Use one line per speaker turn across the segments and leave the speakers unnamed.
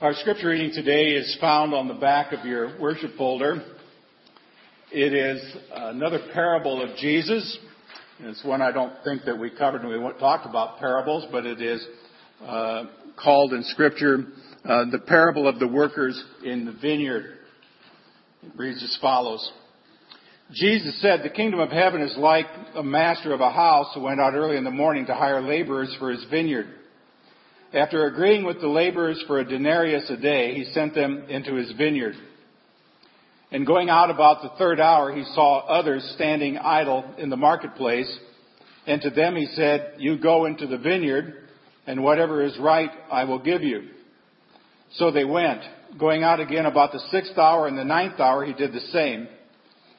Our scripture reading today is found on the back of your worship folder. It is another parable of Jesus. It's one I don't think that we covered when we talked about parables, but it is uh, called in scripture uh, the parable of the workers in the vineyard. It reads as follows. Jesus said, The kingdom of heaven is like a master of a house who went out early in the morning to hire laborers for his vineyard. After agreeing with the laborers for a denarius a day, he sent them into his vineyard. And going out about the third hour, he saw others standing idle in the marketplace. And to them he said, You go into the vineyard, and whatever is right I will give you. So they went. Going out again about the sixth hour and the ninth hour, he did the same.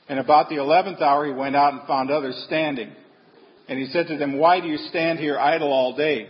And about the eleventh hour, he went out and found others standing. And he said to them, Why do you stand here idle all day?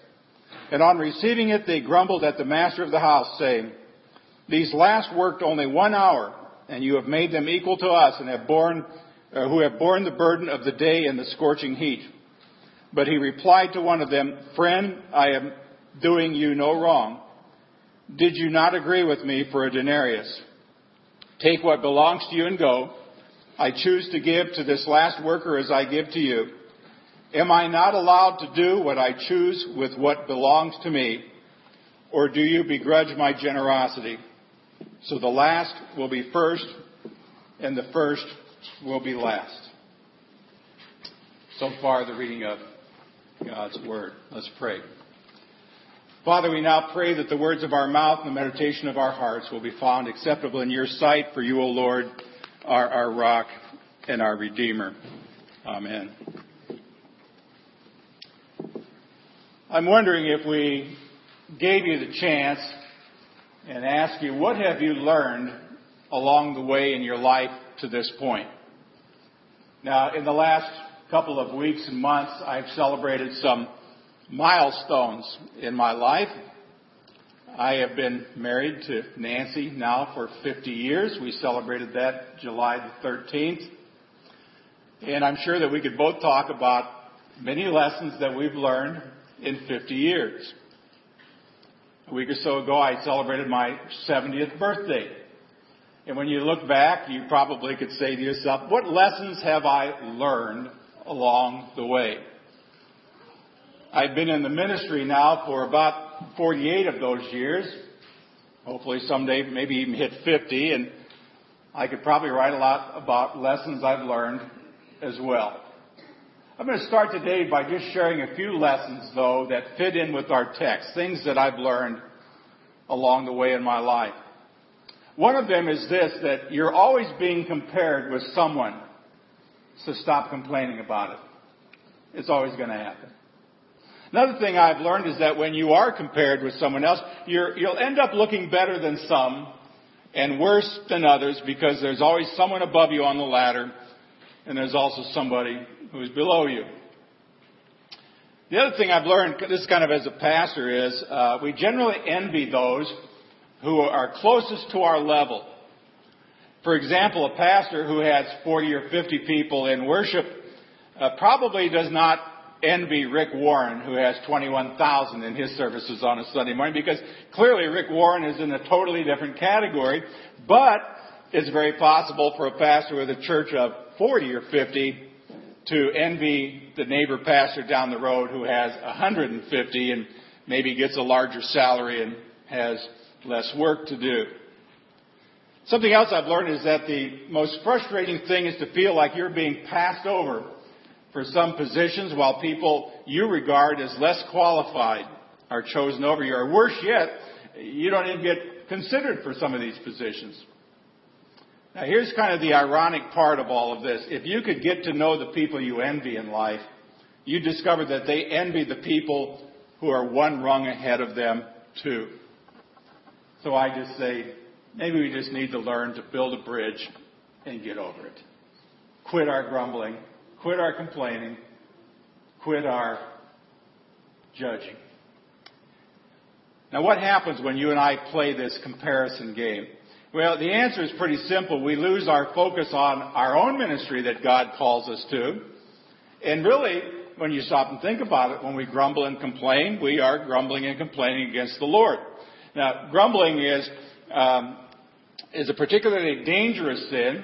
And on receiving it, they grumbled at the master of the house, saying, These last worked only one hour, and you have made them equal to us, and have borne, uh, who have borne the burden of the day and the scorching heat. But he replied to one of them, Friend, I am doing you no wrong. Did you not agree with me for a denarius? Take what belongs to you and go. I choose to give to this last worker as I give to you. Am I not allowed to do what I choose with what belongs to me? Or do you begrudge my generosity? So the last will be first, and the first will be last. So far, the reading of God's Word. Let's pray. Father, we now pray that the words of our mouth and the meditation of our hearts will be found acceptable in your sight, for you, O Lord, are our rock and our Redeemer. Amen. I'm wondering if we gave you the chance and asked you, what have you learned along the way in your life to this point? Now, in the last couple of weeks and months, I've celebrated some milestones in my life. I have been married to Nancy now for 50 years. We celebrated that July the 13th. And I'm sure that we could both talk about many lessons that we've learned in 50 years. A week or so ago, I celebrated my 70th birthday. And when you look back, you probably could say to yourself, what lessons have I learned along the way? I've been in the ministry now for about 48 of those years. Hopefully someday maybe even hit 50 and I could probably write a lot about lessons I've learned as well. I'm going to start today by just sharing a few lessons though that fit in with our text, things that I've learned along the way in my life. One of them is this, that you're always being compared with someone, so stop complaining about it. It's always going to happen. Another thing I've learned is that when you are compared with someone else, you will end up looking better than some and worse than others because there's always someone above you on the ladder and there's also somebody who's below you. The other thing I've learned, this kind of as a pastor, is uh, we generally envy those who are closest to our level. For example, a pastor who has 40 or 50 people in worship uh, probably does not envy Rick Warren, who has 21,000 in his services on a Sunday morning, because clearly Rick Warren is in a totally different category, but it's very possible for a pastor with a church of 40 or 50 to envy the neighbor pastor down the road who has 150 and maybe gets a larger salary and has less work to do. Something else I've learned is that the most frustrating thing is to feel like you're being passed over for some positions while people you regard as less qualified are chosen over you. Or worse yet, you don't even get considered for some of these positions. Now here's kind of the ironic part of all of this. If you could get to know the people you envy in life, you discover that they envy the people who are one rung ahead of them too. So I just say, maybe we just need to learn to build a bridge and get over it. Quit our grumbling, quit our complaining, quit our judging. Now, what happens when you and I play this comparison game? Well, the answer is pretty simple. We lose our focus on our own ministry that God calls us to. And really, when you stop and think about it, when we grumble and complain, we are grumbling and complaining against the Lord. Now, grumbling is, um, is a particularly dangerous sin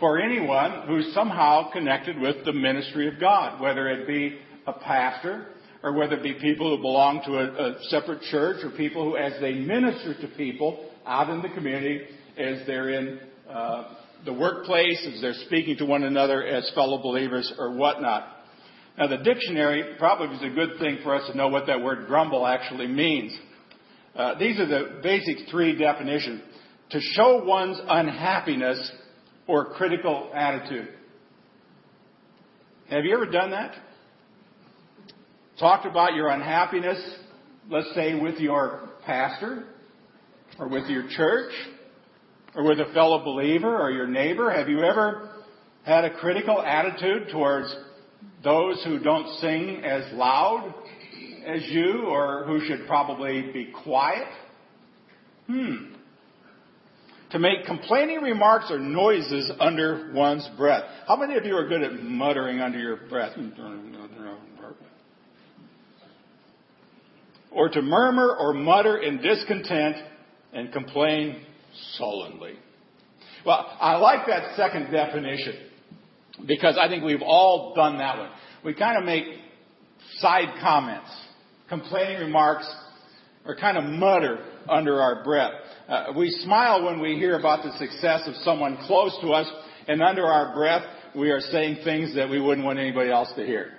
for anyone who's somehow connected with the ministry of God, whether it be a pastor, or whether it be people who belong to a, a separate church, or people who, as they minister to people out in the community, as they're in uh, the workplace, as they're speaking to one another as fellow believers or whatnot. Now, the dictionary probably is a good thing for us to know what that word grumble actually means. Uh, these are the basic three definitions. To show one's unhappiness or critical attitude. Have you ever done that? Talked about your unhappiness, let's say with your pastor, or with your church, or with a fellow believer, or your neighbor? Have you ever had a critical attitude towards those who don't sing as loud as you, or who should probably be quiet? Hmm to make complaining remarks or noises under one's breath. How many of you are good at muttering under your breath? Or to murmur or mutter in discontent and complain sullenly. Well, I like that second definition because I think we've all done that one. We kind of make side comments, complaining remarks, or kind of mutter under our breath. Uh, we smile when we hear about the success of someone close to us, and under our breath, we are saying things that we wouldn't want anybody else to hear.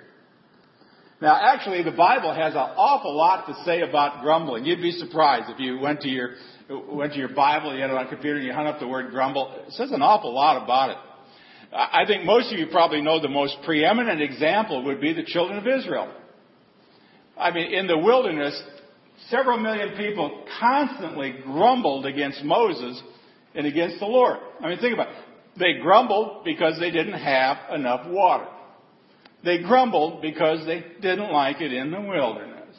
Now, actually, the Bible has an awful lot to say about grumbling. You'd be surprised if you went to your went to your Bible, you had it on a computer, and you hung up the word grumble. It says an awful lot about it. I think most of you probably know the most preeminent example would be the children of Israel. I mean, in the wilderness, several million people constantly grumbled against Moses and against the Lord. I mean, think about it. They grumbled because they didn't have enough water. They grumbled because they didn't like it in the wilderness.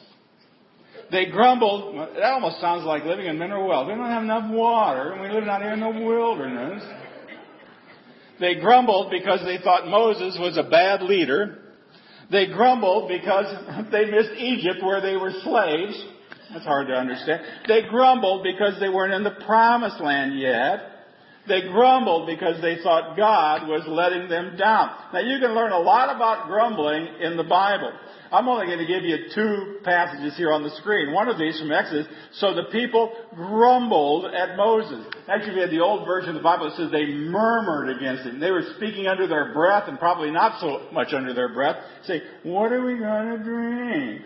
They grumbled, that almost sounds like living in Mineral Wells. We don't have enough water and we live out here in the wilderness. They grumbled because they thought Moses was a bad leader. They grumbled because they missed Egypt where they were slaves. That's hard to understand. They grumbled because they weren't in the promised land yet. They grumbled because they thought God was letting them down. Now you can learn a lot about grumbling in the Bible. I'm only going to give you two passages here on the screen. One of these from Exodus. So the people grumbled at Moses. Actually, we had the old version of the Bible that says they murmured against him. They were speaking under their breath and probably not so much under their breath. Say, what are we going to drink?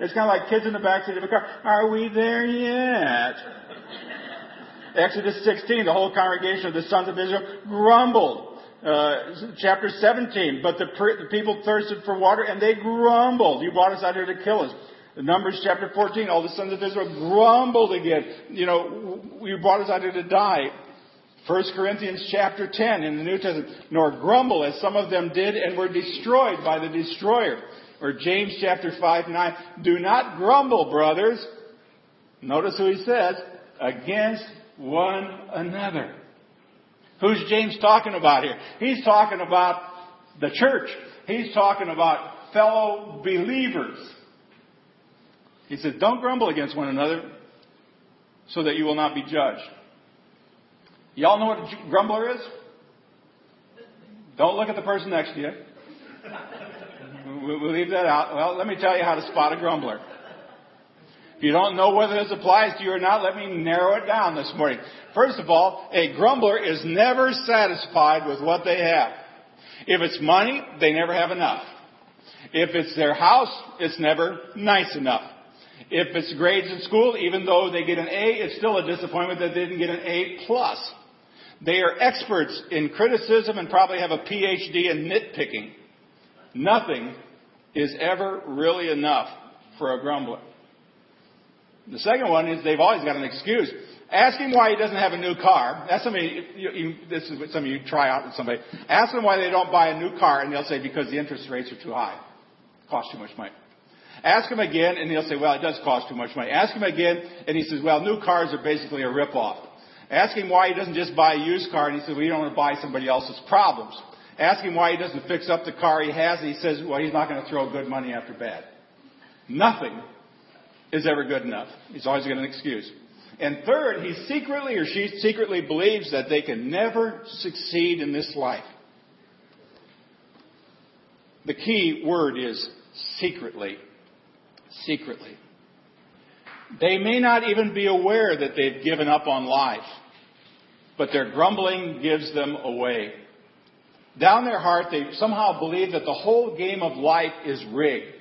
It's kind of like kids in the backseat of a car. Are we there yet? Exodus 16, the whole congregation of the sons of Israel grumbled. Uh, chapter 17, but the, the, people thirsted for water and they grumbled. You brought us out here to kill us. Numbers chapter 14, all the sons of Israel grumbled again. You know, you brought us out here to die. 1 Corinthians chapter 10 in the New Testament, nor grumble as some of them did and were destroyed by the destroyer or James chapter 5, 9, do not grumble, brothers. Notice who he says, against one another. Who's James talking about here? He's talking about the church. He's talking about fellow believers. He says, don't grumble against one another so that you will not be judged. Y'all know what a grumbler is? Don't look at the person next to you. We'll leave that out. Well, let me tell you how to spot a grumbler. If you don't know whether this applies to you or not, let me narrow it down this morning. First of all, a grumbler is never satisfied with what they have. If it's money, they never have enough. If it's their house, it's never nice enough. If it's grades in school, even though they get an A, it's still a disappointment that they didn't get an A plus. They are experts in criticism and probably have a PhD in nitpicking. Nothing is ever really enough for a grumbler. The second one is they've always got an excuse. Ask him why he doesn't have a new car. That's somebody, you, you, this is what some of you try out with somebody. Ask them why they don't buy a new car, and they'll say because the interest rates are too high. Cost too much money. Ask him again, and he'll say, well, it does cost too much money. Ask him again, and he says, well, new cars are basically a rip-off. Ask him why he doesn't just buy a used car, and he says, well, you don't want to buy somebody else's problems. Ask him why he doesn't fix up the car he has, and he says, well, he's not going to throw good money after bad. Nothing is ever good enough. He's always got an excuse. And third, he secretly or she secretly believes that they can never succeed in this life. The key word is secretly. Secretly. They may not even be aware that they've given up on life, but their grumbling gives them away. Down their heart, they somehow believe that the whole game of life is rigged.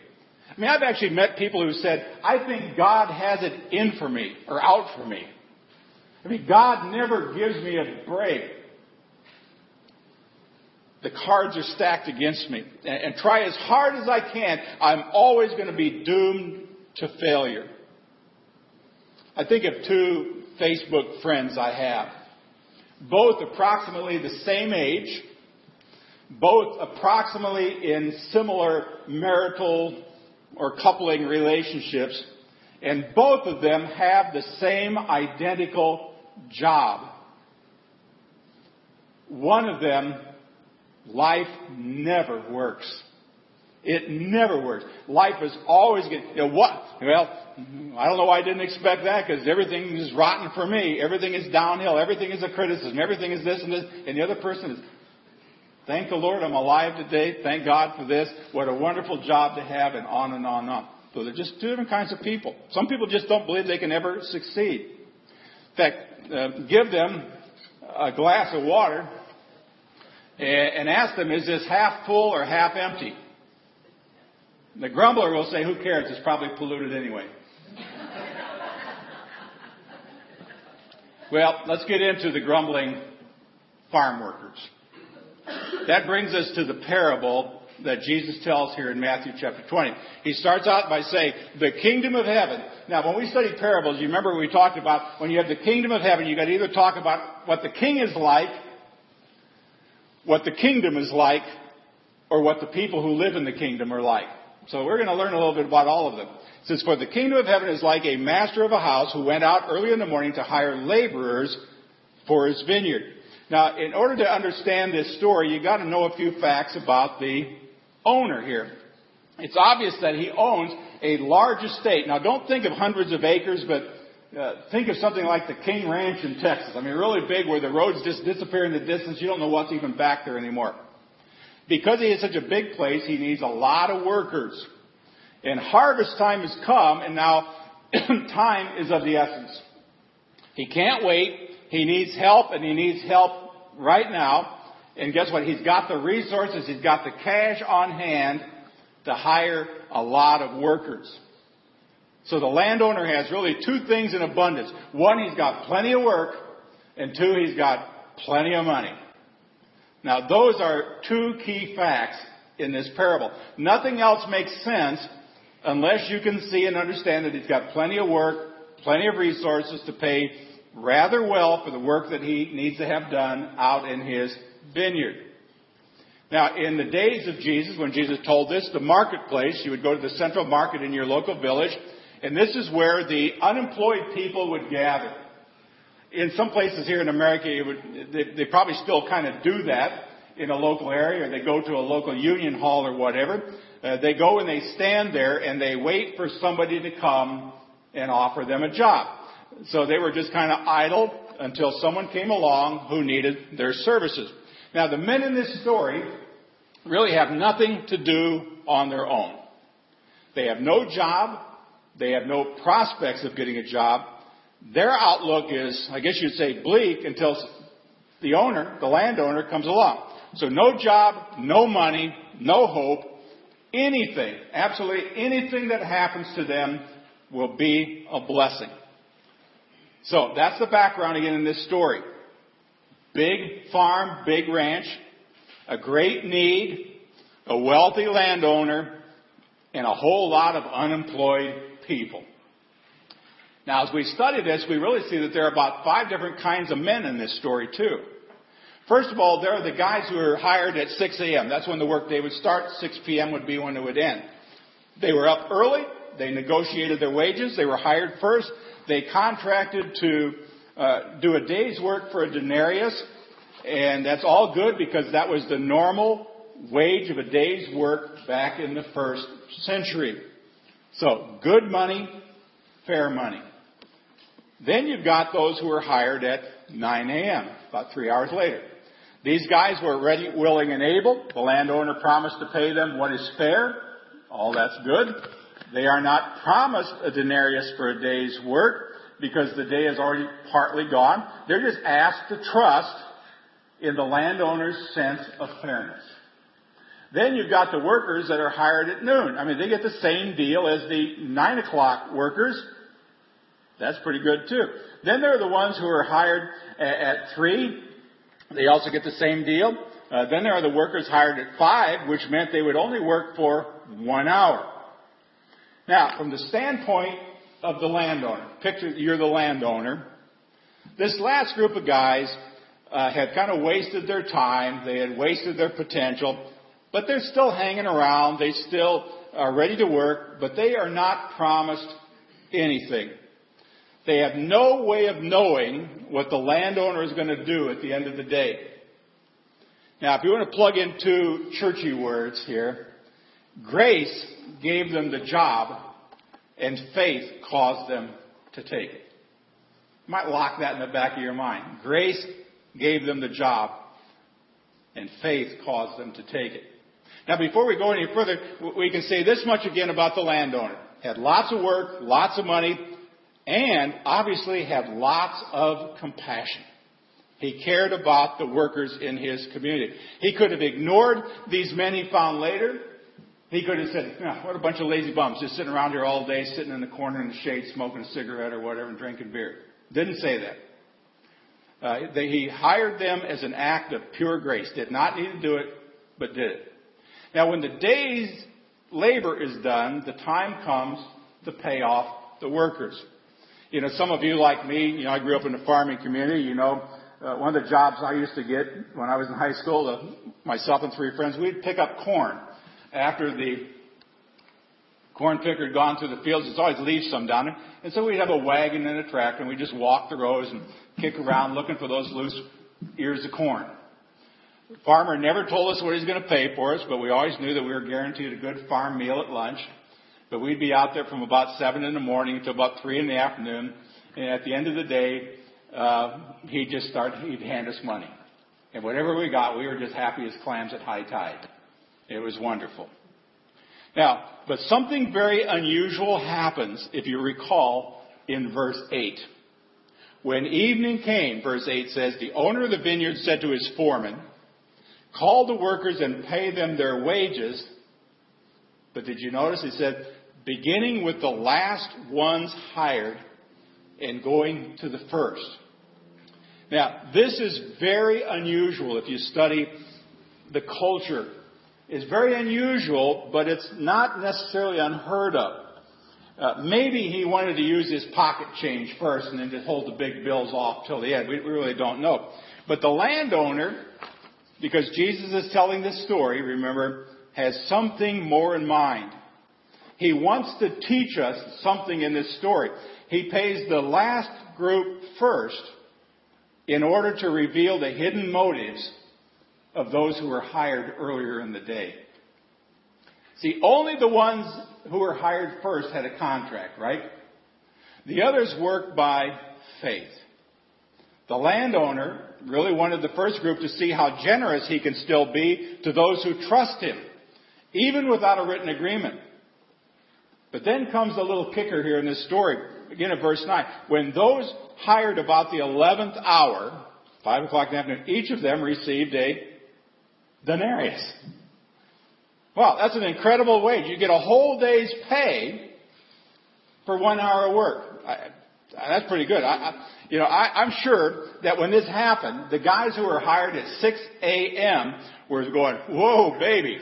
I mean, I've actually met people who said, I think God has it in for me or out for me. I mean, God never gives me a break. The cards are stacked against me. And, and try as hard as I can, I'm always going to be doomed to failure. I think of two Facebook friends I have, both approximately the same age, both approximately in similar marital or coupling relationships, and both of them have the same identical job. One of them, life never works. It never works. Life is always good. You know what? Well, I don't know why I didn't expect that because everything is rotten for me. Everything is downhill. Everything is a criticism. Everything is this and this. And the other person is, thank the Lord I'm alive today. Thank God for this. What a wonderful job to have and on and on and on. So they're just two different kinds of people. Some people just don't believe they can ever succeed. In fact, uh, give them a glass of water and, and ask them, is this half full or half empty? The grumbler will say, who cares? It's probably polluted anyway. well, let's get into the grumbling farm workers. That brings us to the parable that Jesus tells here in Matthew chapter 20. He starts out by saying, the kingdom of heaven. Now, when we study parables, you remember we talked about when you have the kingdom of heaven, you've got to either talk about what the king is like, what the kingdom is like, or what the people who live in the kingdom are like. So we're going to learn a little bit about all of them. It says, For the kingdom of heaven is like a master of a house who went out early in the morning to hire laborers for his vineyard. Now, in order to understand this story, you got to know a few facts about the owner here. It's obvious that he owns a large estate. Now, don't think of hundreds of acres, but uh, think of something like the King Ranch in Texas. I mean, really big where the roads just disappear in the distance. You don't know what's even back there anymore. Because he has such a big place, he needs a lot of workers. And harvest time has come, and now time is of the essence. He can't wait. He needs help, and he needs help right now. And guess what? He's got the resources, he's got the cash on hand to hire a lot of workers. So the landowner has really two things in abundance. One, he's got plenty of work, and two, he's got plenty of money. Now, those are two key facts in this parable. Nothing else makes sense unless you can see and understand that he's got plenty of work, plenty of resources to pay rather well for the work that he needs to have done out in his vineyard. Now, in the days of Jesus, when Jesus told this, the marketplace, you would go to the central market in your local village, and this is where the unemployed people would gather in some places here in America, would, they, they, probably still kind of do that in a local area, or they go to a local union hall or whatever. Uh, they go and they stand there and they wait for somebody to come and offer them a job. So they were just kind of idle until someone came along who needed their services. Now, the men in this story really have nothing to do on their own. They have no job. They have no prospects of getting a job their outlook is, I guess you'd say, bleak until the owner, the landowner, comes along. So no job, no money, no hope, anything, absolutely anything that happens to them will be a blessing. So that's the background again in this story. Big farm, big ranch, a great need, a wealthy landowner, and a whole lot of unemployed people. Now, as we study this, we really see that there are about five different kinds of men in this story, too. First of all, there are the guys who were hired at 6 a.m. That's when the workday would start. 6 p.m. would be when it would end. They were up early. They negotiated their wages. They were hired first. They contracted to uh, do a day's work for a denarius. And that's all good because that was the normal wage of a day's work back in the first century. So, good money, fair money. Then you've got those who are hired at 9 a.m., about three hours later. These guys were ready, willing, and able. The landowner promised to pay them what is fair. All that's good. They are not promised a denarius for a day's work because the day is already partly gone. They're just asked to trust in the landowner's sense of fairness. Then you've got the workers that are hired at noon. I mean, they get the same deal as the nine o'clock workers. That's pretty good too. Then there are the ones who are hired at three. They also get the same deal. Uh, then there are the workers hired at five, which meant they would only work for one hour. Now, from the standpoint of the landowner, picture you're the landowner. This last group of guys uh, had kind of wasted their time. They had wasted their potential, but they're still hanging around. They still are ready to work, but they are not promised anything. They have no way of knowing what the landowner is going to do at the end of the day. Now, if you want to plug in two churchy words here, grace gave them the job and faith caused them to take it. You might lock that in the back of your mind. Grace gave them the job and faith caused them to take it. Now, before we go any further, we can say this much again about the landowner. Had lots of work, lots of money, and obviously had lots of compassion. He cared about the workers in his community. He could have ignored these men he found later. He could have said, oh, what a bunch of lazy bums just sitting around here all day, sitting in the corner in the shade, smoking a cigarette or whatever and drinking beer. Didn't say that. Uh, they, he hired them as an act of pure grace. Did not need to do it, but did it. Now, when the day's labor is done, the time comes to pay off the workers. You know, some of you like me, you know, I grew up in a farming community. You know, uh, one of the jobs I used to get when I was in high school, uh, myself and three friends, we'd pick up corn after the corn picker had gone through the fields. There's always leaves some down there, and so we'd have a wagon and a tractor, and we'd just walk the rows and kick around looking for those loose ears of corn. The farmer never told us what he's going to pay for us, but we always knew that we were guaranteed a good farm meal at lunch. But we'd be out there from about 7 in the morning until about 3 in the afternoon. And at the end of the day, uh, he'd just start, he'd hand us money. And whatever we got, we were just happy as clams at high tide. It was wonderful. Now, but something very unusual happens, if you recall, in verse 8. When evening came, verse 8 says, the owner of the vineyard said to his foreman, Call the workers and pay them their wages. But did you notice? He said, beginning with the last ones hired and going to the first. Now, this is very unusual if you study the culture. It's very unusual, but it's not necessarily unheard of. Uh, maybe he wanted to use his pocket change first and then just hold the big bills off till the end. We, we really don't know. But the landowner, because Jesus is telling this story, remember, has something more in mind. He wants to teach us something in this story. He pays the last group first in order to reveal the hidden motives of those who were hired earlier in the day. See, only the ones who were hired first had a contract, right? The others worked by faith. The landowner really wanted the first group to see how generous he can still be to those who trust him, even without a written agreement. But then comes the little kicker here in this story. Again at verse 9. When those hired about the 11th hour, 5 o'clock in the afternoon, each of them received a denarius. Well, that's an incredible wage. You get a whole day's pay for one hour of work. I, that's pretty good. I, I, you know, I, I'm sure that when this happened, the guys who were hired at 6 a.m. were going, whoa, baby.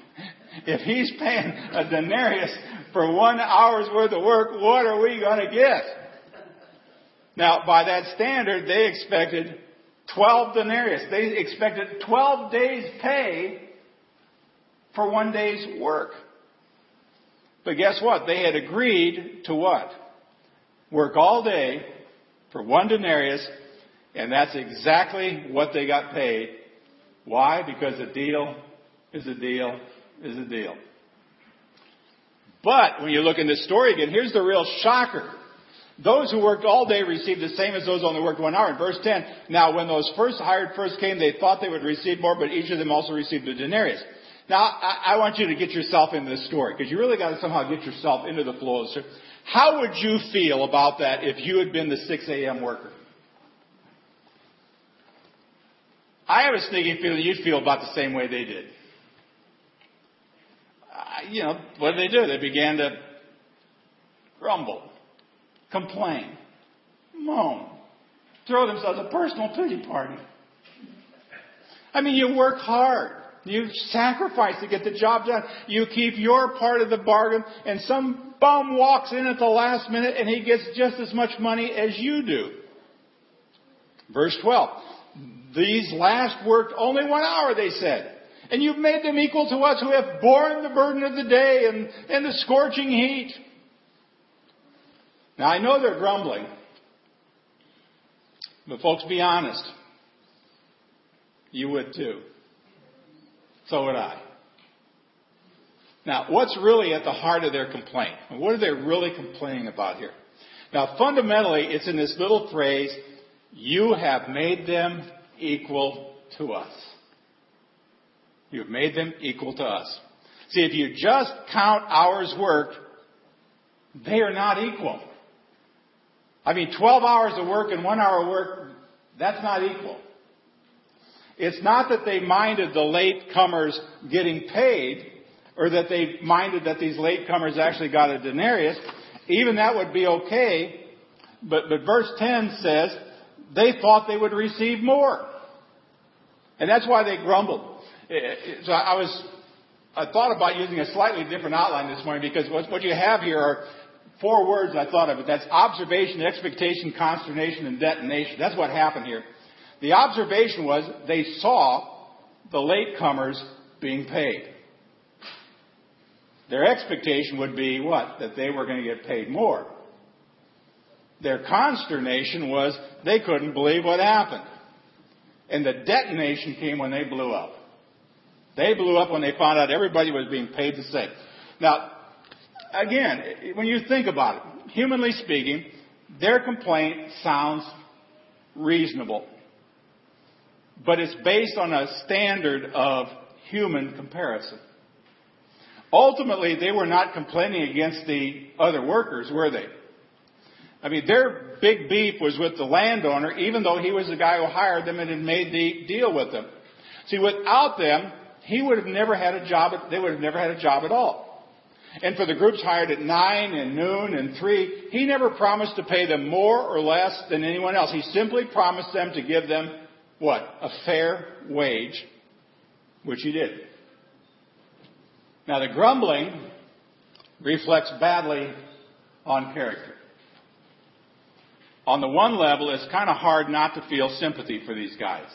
if he's paying a denarius for one hour's worth of work, what are we going to get? Now, by that standard, they expected 12 denarius. They expected 12 days' pay for one day's work. But guess what? They had agreed to what? Work all day for one denarius, and that's exactly what they got paid. Why? Because a deal is a deal is a deal. But when you look in this story again, here's the real shocker. Those who worked all day received the same as those who only worked one hour. In verse 10, now when those first hired first came, they thought they would receive more, but each of them also received a denarius. Now, I, I want you to get yourself into this story, because you really got to somehow get yourself into the flow of the story. How would you feel about that if you had been the 6 a.m. worker? I have a sneaking feeling you'd feel about the same way they did. Uh, you know, what did they do? They began to grumble, complain, moan, throw themselves a personal pity party. I mean, you work hard. You sacrifice to get the job done. You keep your part of the bargain, and some bum walks in at the last minute and he gets just as much money as you do. Verse 12. These last worked only one hour, they said. And you've made them equal to us who have borne the burden of the day and, and the scorching heat. Now I know they're grumbling. But folks, be honest. You would too. So would I. Now, what's really at the heart of their complaint? What are they really complaining about here? Now, fundamentally, it's in this little phrase, you have made them equal to us. You've made them equal to us. See, if you just count hours worked, they are not equal. I mean, 12 hours of work and one hour of work, that's not equal. It's not that they minded the late comers getting paid, or that they minded that these late comers actually got a denarius. Even that would be okay. But, but verse 10 says they thought they would receive more. And that's why they grumbled. Eh, eh, so I was, I thought about using a slightly different outline this morning because what you have here are four words I thought of it. That's observation, expectation, consternation, and detonation. That's what happened here. The observation was they saw the latecomers being paid. Their expectation would be what? That they were going to get paid more. Their consternation was they couldn't believe what happened. And the detonation came when they blew up. They blew up when they found out everybody was being paid the same. Now, again, when you think about it, humanly speaking, their complaint sounds reasonable but it's based on a standard of human comparison. Ultimately, they were not complaining against the other workers, were they? I mean, their big beef was with the landowner, even though he was the guy who hired them and had made the deal with them. See, without them, he would have never had a job, they would have never had a job at all. And for the groups hired at 9 and noon and 3, he never promised to pay them more or less than anyone else. He simply promised them to give them what? A fair wage, which he did. Now the grumbling reflects badly on character. On the one level, it's kind of hard not to feel sympathy for these guys.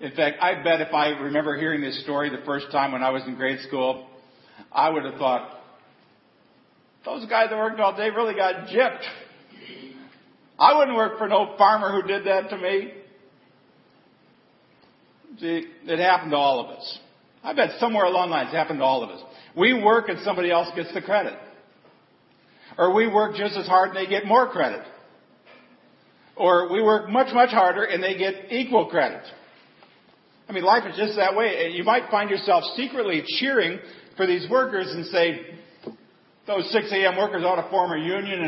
In fact, I bet if I remember hearing this story the first time when I was in grade school, I would have thought, those guys that worked all day really got gypped. I wouldn't work for no farmer who did that to me. See, it happened to all of us. I bet somewhere along the lines it happened to all of us. We work and somebody else gets the credit. Or we work just as hard and they get more credit. Or we work much, much harder and they get equal credit. I mean, life is just that way. You might find yourself secretly cheering for these workers and say, those 6 a.m. workers ought to form a union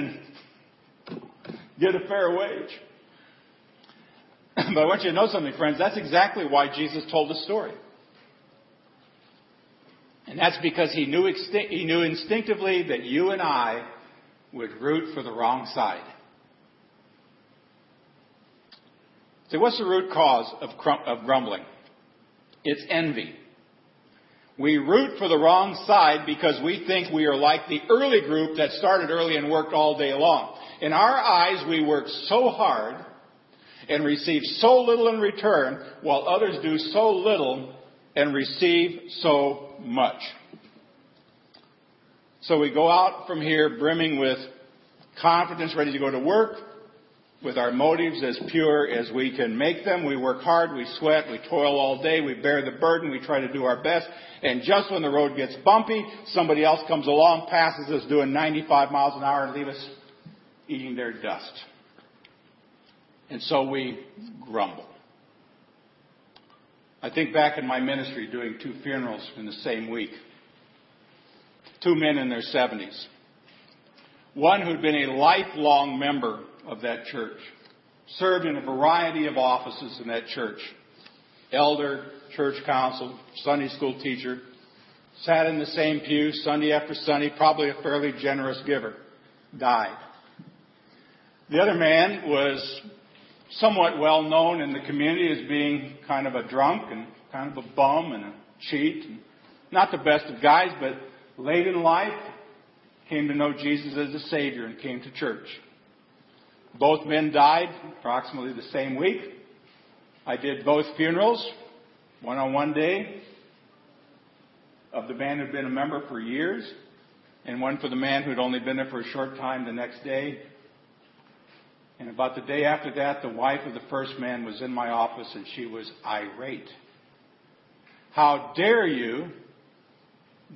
and get a fair wage. but I want you to know something, friends. That's exactly why Jesus told the story. And that's because he knew, he knew instinctively that you and I would root for the wrong side. So what's the root cause of, of grumbling? It's envy. We root for the wrong side because we think we are like the early group that started early and worked all day long. In our eyes, we work so hard and receive so little in return, while others do so little and receive so much. So we go out from here brimming with confidence, ready to go to work, with our motives as pure as we can make them. We work hard, we sweat, we toil all day, we bear the burden, we try to do our best. And just when the road gets bumpy, somebody else comes along, passes us doing 95 miles an hour and leave us eating their dust. And so we grumble. I think back in my ministry doing two funerals in the same week. Two men in their 70s. One who'd been a lifelong member of that church, served in a variety of offices in that church. Elder, church council, Sunday school teacher, sat in the same pew Sunday after Sunday, probably a fairly generous giver, died. The other man was somewhat well known in the community as being kind of a drunk and kind of a bum and a cheat. And Not the best of guys, but late in life came to know Jesus as a Savior and came to church. Both men died approximately the same week. I did both funerals, one on one day of the man who'd been a member for years, and one for the man who'd only been there for a short time the next day. And about the day after that, the wife of the first man was in my office and she was irate. How dare you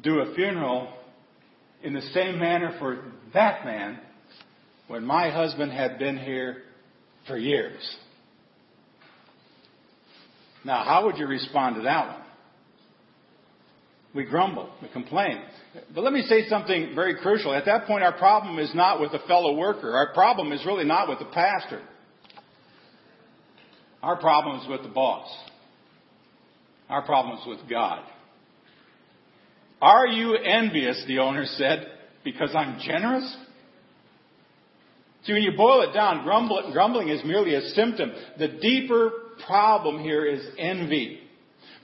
do a funeral in the same manner for that man when my husband had been here for years. Now, how would you respond to that one? We grumble, we complain. But let me say something very crucial. At that point, our problem is not with a fellow worker. Our problem is really not with the pastor. Our problem is with the boss. Our problem is with God. Are you envious, the owner said, because I'm generous? See, when you boil it down, grumbling is merely a symptom. The deeper problem here is envy.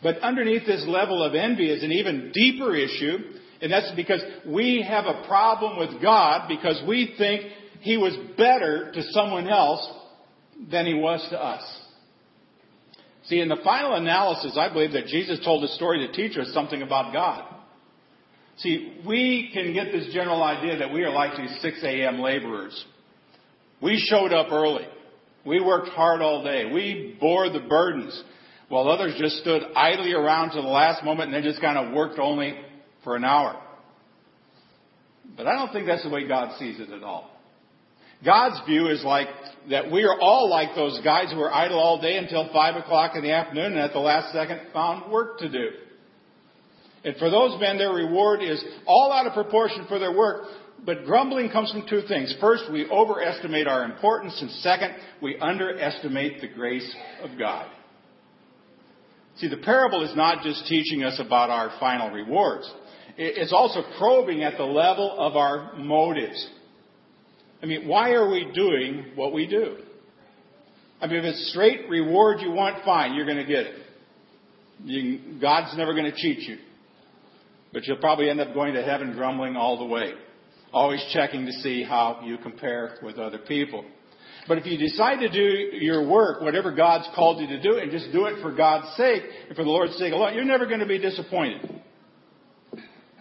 But underneath this level of envy is an even deeper issue, and that's because we have a problem with God because we think He was better to someone else than He was to us. See, in the final analysis, I believe that Jesus told a story to teach us something about God. See, we can get this general idea that we are like these 6 a.m. laborers. We showed up early. We worked hard all day. We bore the burdens while others just stood idly around to the last moment and then just kind of worked only for an hour. But I don't think that's the way God sees it at all. God's view is like that we are all like those guys who were idle all day until five o'clock in the afternoon and at the last second found work to do. And for those men, their reward is all out of proportion for their work, but grumbling comes from two things. First, we overestimate our importance, and second, we underestimate the grace of God. See, the parable is not just teaching us about our final rewards. It's also probing at the level of our motives. I mean, why are we doing what we do? I mean, if it's straight reward you want, fine, you're going to get it. You, God's never going to cheat you. But you'll probably end up going to heaven grumbling all the way always checking to see how you compare with other people. But if you decide to do your work, whatever God's called you to do, and just do it for God's sake and for the Lord's sake alone, you're never going to be disappointed.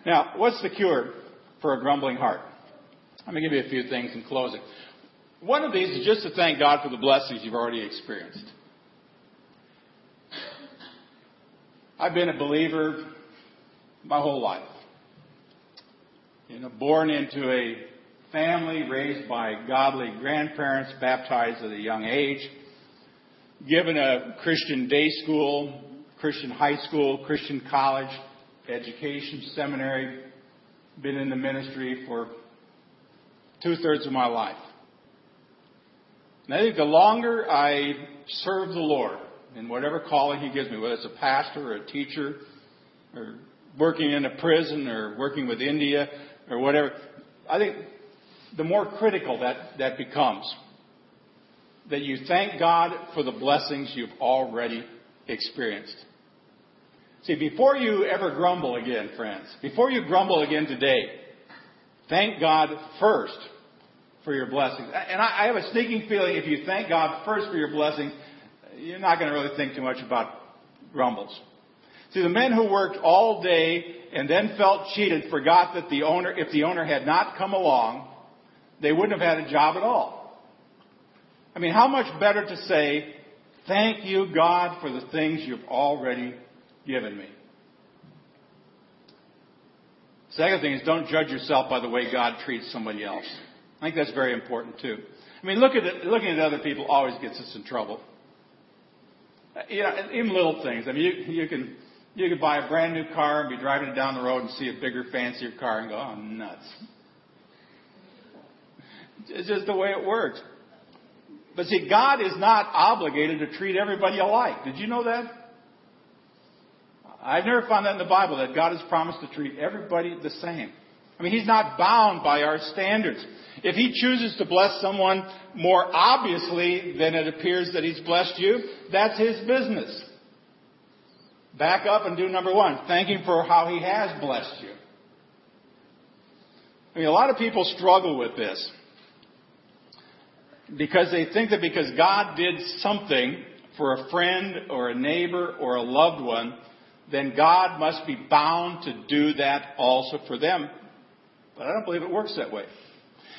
Now, what's the cure for a grumbling heart? Let me give you a few things in closing. One of these is just to thank God for the blessings you've already experienced. I've been a believer my whole life you know, born into a family raised by godly grandparents, baptized at a young age, given a Christian day school, Christian high school, Christian college education, seminary, been in the ministry for two thirds of my life. And I think the longer I serve the Lord in whatever calling He gives me, whether it's a pastor or a teacher or working in a prison or working with India or whatever. I think the more critical that, that becomes, that you thank God for the blessings you've already experienced. See, before you ever grumble again, friends, before you grumble again today, thank God first for your blessings. And I have a sneaking feeling if you thank God first for your blessings, you're not going to really think too much about grumbles. See, the men who worked all day and then felt cheated forgot that the owner, if the owner had not come along, they wouldn't have had a job at all. I mean, how much better to say, thank you, God, for the things you've already given me. Second thing is don't judge yourself by the way God treats somebody else. I think that's very important too. I mean, look at it, looking at other people always gets us in trouble. You know, even little things. I mean, you, you can you could buy a brand new car and be driving it down the road and see a bigger, fancier car and go, "Oh, nuts!" It's just the way it works. But see, God is not obligated to treat everybody alike. Did you know that? I've never found that in the Bible that God has promised to treat everybody the same. I mean, He's not bound by our standards. If He chooses to bless someone more obviously than it appears that He's blessed you, that's His business. Back up and do number one. Thank Him for how He has blessed you. I mean, a lot of people struggle with this because they think that because God did something for a friend or a neighbor or a loved one, then God must be bound to do that also for them. But I don't believe it works that way.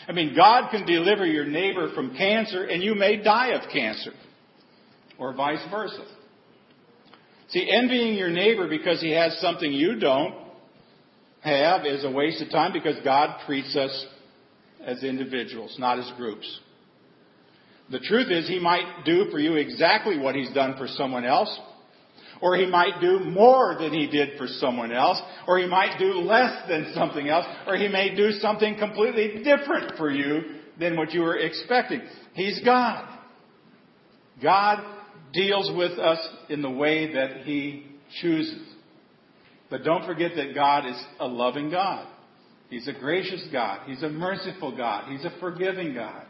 I mean, God can deliver your neighbor from cancer and you may die of cancer. Or vice versa. See, envying your neighbor because he has something you don't have is a waste of time because God treats us as individuals, not as groups. The truth is, he might do for you exactly what he's done for someone else, or he might do more than he did for someone else, or he might do less than something else, or he may do something completely different for you than what you were expecting. He's God. God deals with us in the way that he chooses. But don't forget that God is a loving God. He's a gracious God. He's a merciful God. He's a forgiving God.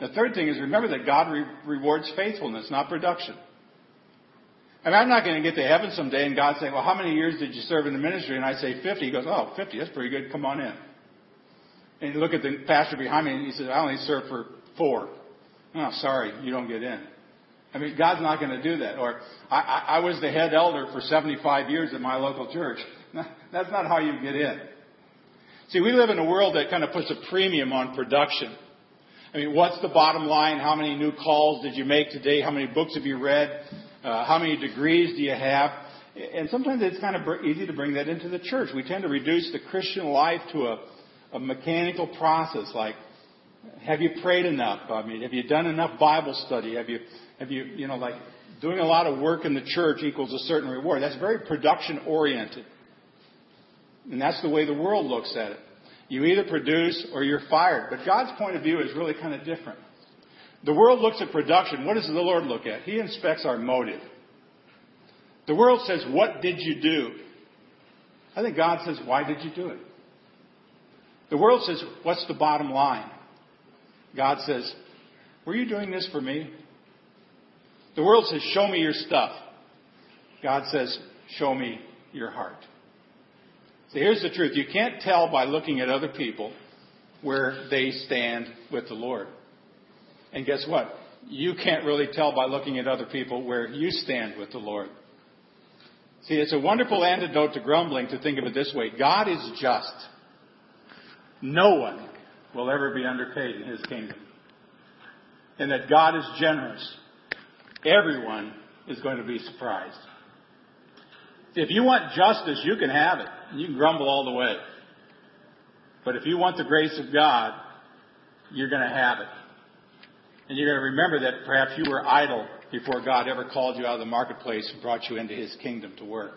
The third thing is remember that God re- rewards faithfulness, not production. I mean, I'm not going to get to heaven someday and God say, well, how many years did you serve in the ministry? And I say 50. He goes, oh, 50, that's pretty good. Come on in. And you look at the pastor behind me and he says, I only served for four. Oh, sorry, you don't get in. I mean, God's not going to do that. Or, I, I, I was the head elder for 75 years at my local church. That's not how you get in. See, we live in a world that kind of puts a premium on production. I mean, what's the bottom line? How many new calls did you make today? How many books have you read? Uh, how many degrees do you have? And sometimes it's kind of easy to bring that into the church. We tend to reduce the Christian life to a, a mechanical process like, have you prayed enough? I mean, have you done enough Bible study? Have you, have you, you know, like doing a lot of work in the church equals a certain reward? That's very production oriented. And that's the way the world looks at it. You either produce or you're fired. But God's point of view is really kind of different. The world looks at production. What does the Lord look at? He inspects our motive. The world says, What did you do? I think God says, Why did you do it? The world says, What's the bottom line? God says, Were you doing this for me? The world says, Show me your stuff. God says, Show me your heart. So here's the truth. You can't tell by looking at other people where they stand with the Lord. And guess what? You can't really tell by looking at other people where you stand with the Lord. See, it's a wonderful antidote to grumbling to think of it this way God is just. No one will ever be underpaid in His kingdom. And that God is generous. Everyone is going to be surprised. If you want justice, you can have it. You can grumble all the way. But if you want the grace of God, you're going to have it. And you're going to remember that perhaps you were idle before God ever called you out of the marketplace and brought you into His kingdom to work.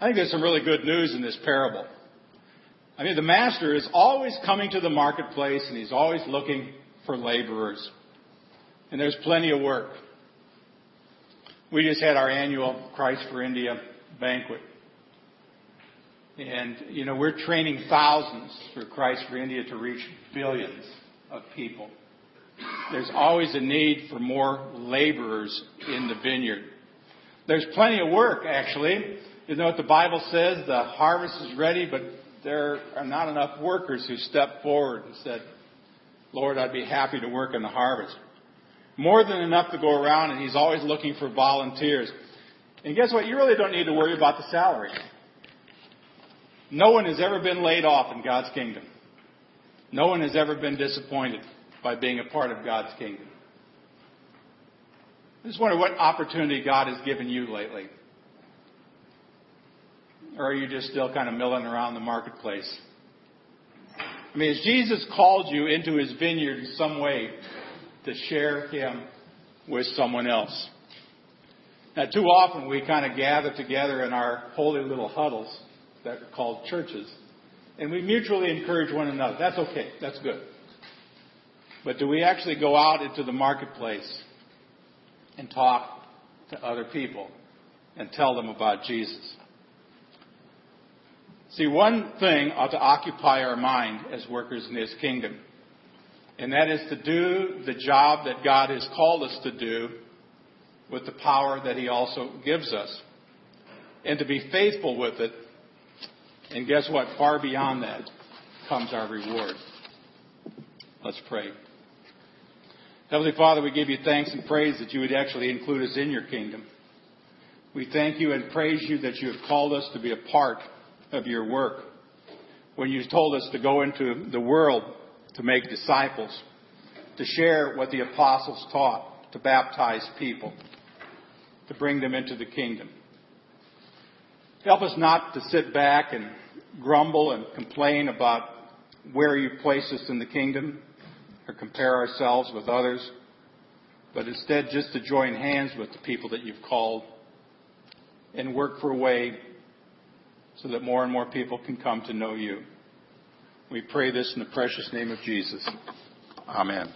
I think there's some really good news in this parable. I mean, the master is always coming to the marketplace and he's always looking for laborers. And there's plenty of work. We just had our annual Christ for India banquet. And, you know, we're training thousands through Christ for India to reach billions of people. There's always a need for more laborers in the vineyard. There's plenty of work, actually. You know what the Bible says? The harvest is ready, but there are not enough workers who step forward and said, Lord, I'd be happy to work in the harvest. More than enough to go around, and He's always looking for volunteers. And guess what? You really don't need to worry about the salary. No one has ever been laid off in God's kingdom. No one has ever been disappointed by being a part of God's kingdom. I just wonder what opportunity God has given you lately. Or are you just still kind of milling around the marketplace? I mean, has Jesus called you into his vineyard in some way to share him with someone else? Now, too often we kind of gather together in our holy little huddles that are called churches, and we mutually encourage one another. That's okay. That's good. But do we actually go out into the marketplace and talk to other people and tell them about Jesus? See, one thing ought to occupy our mind as workers in His kingdom, and that is to do the job that God has called us to do with the power that He also gives us, and to be faithful with it. And guess what? Far beyond that comes our reward. Let's pray. Heavenly Father, we give you thanks and praise that you would actually include us in your kingdom. We thank you and praise you that you have called us to be a part of your work. When you told us to go into the world to make disciples, to share what the apostles taught, to baptize people, to bring them into the kingdom. Help us not to sit back and grumble and complain about where you place us in the kingdom or compare ourselves with others, but instead just to join hands with the people that you've called and work for a way so that more and more people can come to know you. We pray this in the precious name of Jesus. Amen.